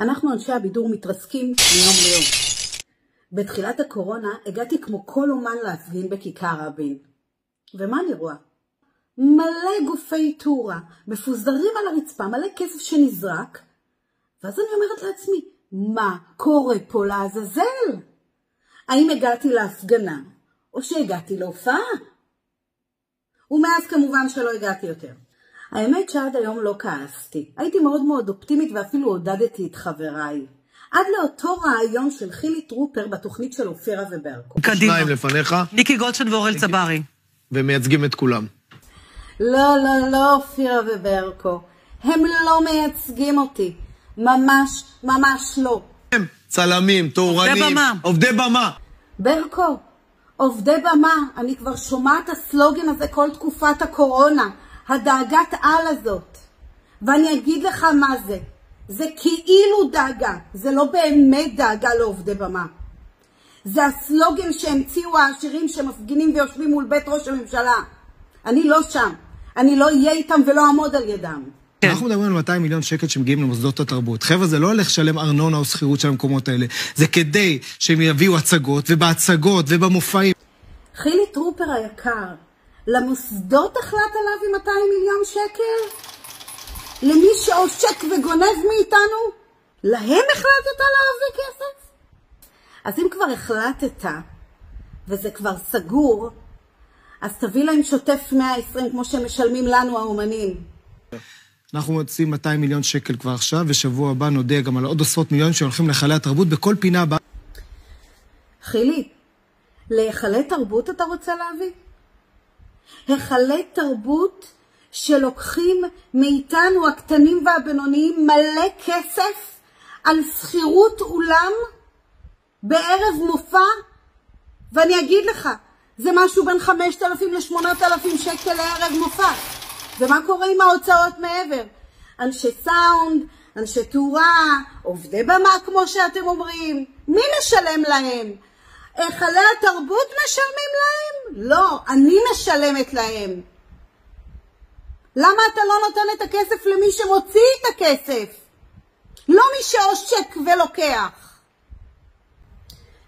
אנחנו אנשי הבידור מתרסקים מיום ליום. בתחילת הקורונה הגעתי כמו כל אומן להפגין בכיכר רבין. ומה אני רואה? מלא גופי טורה, מפוזרים על הרצפה, מלא כסף שנזרק, ואז אני אומרת לעצמי, מה קורה פה לעזאזל? האם הגעתי להפגנה, או שהגעתי להופעה? ומאז כמובן שלא הגעתי יותר. האמת שעד היום לא כעסתי. הייתי מאוד מאוד אופטימית ואפילו עודדתי את חבריי. עד לאותו רעיון של חילי טרופר בתוכנית של אופירה וברקו. קדימה. שניים לפניך, ניקי גולדשטיין ואורל צברי. ומייצגים את כולם. לא, לא, לא אופירה וברקו. הם לא מייצגים אותי. ממש, ממש לא. הם צלמים, תאורנים, במה. עובדי במה. ברקו, עובדי במה, אני כבר שומעת את הסלוגן הזה כל תקופת הקורונה, הדאגת על הזאת. ואני אגיד לך מה זה, זה כאילו דאגה, זה לא באמת דאגה לעובדי במה. זה הסלוגן שהמציאו העשירים שמפגינים ויושבים מול בית ראש הממשלה. אני לא שם, אני לא אהיה איתם ולא אעמוד על ידם. כן. אנחנו מדברים על 200 מיליון שקל שמגיעים למוסדות התרבות. חבר'ה, זה לא הולך לשלם ארנונה או שכירות של המקומות האלה. זה כדי שהם יביאו הצגות, ובהצגות ובמופעים. חילי טרופר היקר, למוסדות החלטת להביא 200 מיליון שקל? למי שעושק וגונב מאיתנו? להם החלטת להביא כסף? אז אם כבר החלטת, וזה כבר סגור, אז תביא להם שוטף 120 כמו שמשלמים לנו האומנים. אנחנו מוצאים 200 מיליון שקל כבר עכשיו, ושבוע הבא נודיע גם על עוד עשרות מיליונים שהולכים להיכלי התרבות בכל פינה הבאה. חילי, להיכלי תרבות אתה רוצה להביא? היכלי תרבות שלוקחים מאיתנו הקטנים והבינוניים מלא כסף על שכירות אולם בערב מופע? ואני אגיד לך, זה משהו בין 5,000 ל-8,000 שקל לערב מופע. ומה קורה עם ההוצאות מעבר? אנשי סאונד, אנשי תאורה, עובדי במה כמו שאתם אומרים. מי משלם להם? היכלי התרבות משלמים להם? לא, אני משלמת להם. למה אתה לא נותן את הכסף למי שמוציא את הכסף? לא מי שעושק ולוקח.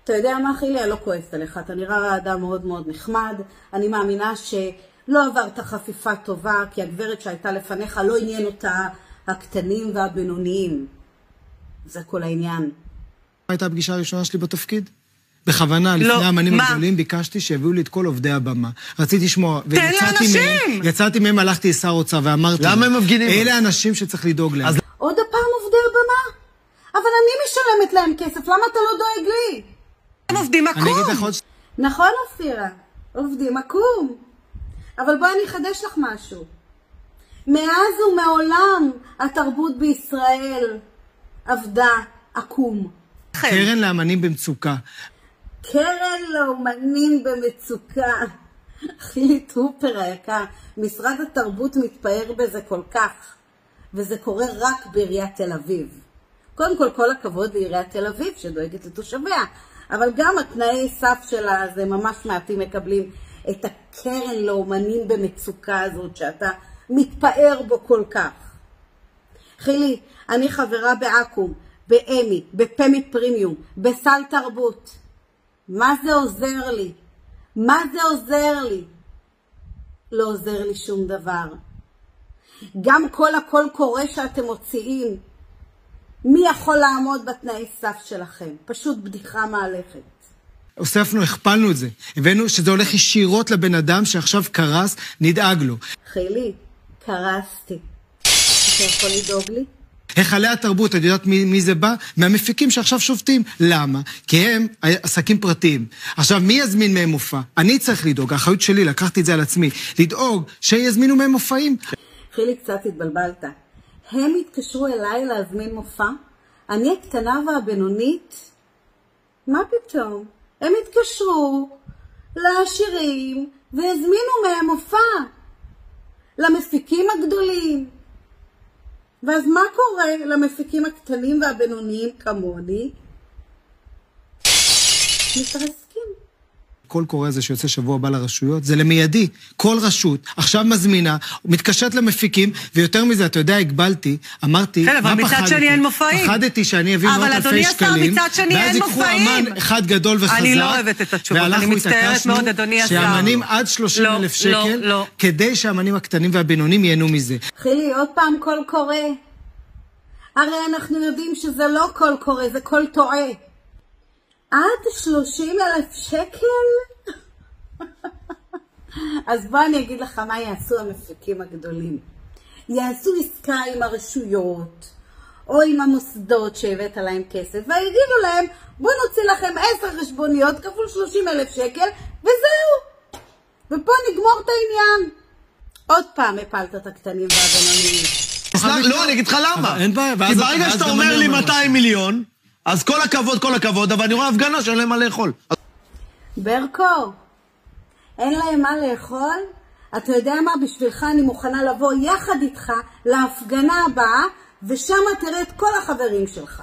אתה יודע מה, חילי? אני לא כועסת עליך. אתה נראה אדם מאוד מאוד נחמד. אני מאמינה שלא עברת חפיפה טובה, כי הגברת שהייתה לפניך לא עניין אותה הקטנים והבינוניים. זה כל העניין. הייתה הפגישה הראשונה שלי בתפקיד? בכוונה, לא, לפני האמנים מה? הגדולים, ביקשתי שיביאו לי את כל עובדי הבמה. רציתי לשמוע, ויצאתי לאנשים! מהם, יצאתי מהם, הלכתי לשר האוצר ואמרתי, למה הם מפגינים? אלה האנשים שצריך לדאוג להם. אז עוד הפעם עובדי הבמה? אבל אני משלמת להם כסף, למה אתה לא דואג לי? הם עובדים אני אגיד עקום. לך עוד נכון, אופירה, עובדים עקום. אבל בואי אני אחדש לך משהו. מאז ומעולם התרבות בישראל עבדה עקום. קרן לאמנים במצוקה. קרן לאומנים במצוקה. חילי טרופר היקר, משרד התרבות מתפאר בזה כל כך, וזה קורה רק בעיריית תל אביב. קודם כל, כל הכבוד לעיריית תל אביב שדואגת לתושביה, אבל גם התנאי סף שלה זה ממש מעטים מקבלים את הקרן לאומנים במצוקה הזאת שאתה מתפאר בו כל כך. חילי, אני חברה באקו"ם, באמי, בפמי פרימיום, בסל תרבות. מה זה עוזר לי? מה זה עוזר לי? לא עוזר לי שום דבר. גם כל הקול קורא שאתם מוציאים, מי יכול לעמוד בתנאי סף שלכם? פשוט בדיחה מהלכת. הוספנו, הכפלנו את זה. הבאנו שזה הולך ישירות לבן אדם שעכשיו קרס, נדאג לו. חילי, קרסתי. אתה יכול לדאוג לי? היכלי התרבות, את יודעת מי, מי זה בא? מהמפיקים שעכשיו שובתים. למה? כי הם עסקים פרטיים. עכשיו, מי יזמין מהם מופע? אני צריך לדאוג, האחריות שלי, לקחתי את זה על עצמי. לדאוג שיזמינו מהם מופעים. חילי, קצת התבלבלת. הם התקשרו אליי להזמין מופע? אני הקטנה והבינונית? מה פתאום? הם התקשרו לעשירים והזמינו מהם מופע. למפיקים הגדולים. ואז מה קורה למפיקים הקטנים והבינוניים כמוני? מתרסקים. קול קורא הזה שיוצא שבוע הבא לרשויות, זה למיידי. כל רשות עכשיו מזמינה, מתקשרת למפיקים, ויותר מזה, אתה יודע, הגבלתי, אמרתי, כן, אבל מה מצד פחדתי? שני אין מופעים. פחדתי שאני אביא אבל מאות אדוני אלפי השר, שקלים, מצד שני ואז מופעים. אמן אחד גדול וחזק. אני לא אוהבת את התשובות, אני מצטערת מאוד, אדוני השר. שהאמנים עד 30 לא, אלף לא, שקל, לא. כדי שהאמנים הקטנים והבינוניים ייהנו מזה. חילי, עוד פעם קול קורא. הרי אנחנו יודעים שזה לא קול קורא, זה קול טועה. עד 30 אלף שקל? אז בוא אני אגיד לך מה יעשו המפיקים הגדולים. יעשו עסקה עם הרשויות, או עם המוסדות שהבאת להם כסף, ויגידו להם, בואו נוציא לכם 10 חשבוניות כפול 30 אלף שקל, וזהו. ופה נגמור את העניין. עוד פעם הפלת את הקטנים והבינוניים. לא, אני אגיד לך למה. אין בעיה, כי ברגע שאתה אומר לי אומר 200 מיליון, אז כל הכבוד, כל הכבוד, אבל אני רואה הפגנה שאין להם מה לאכול. ברקו, אין להם מה לאכול? אתה יודע מה? בשבילך אני מוכנה לבוא יחד איתך להפגנה הבאה, ושם תראה את כל החברים שלך.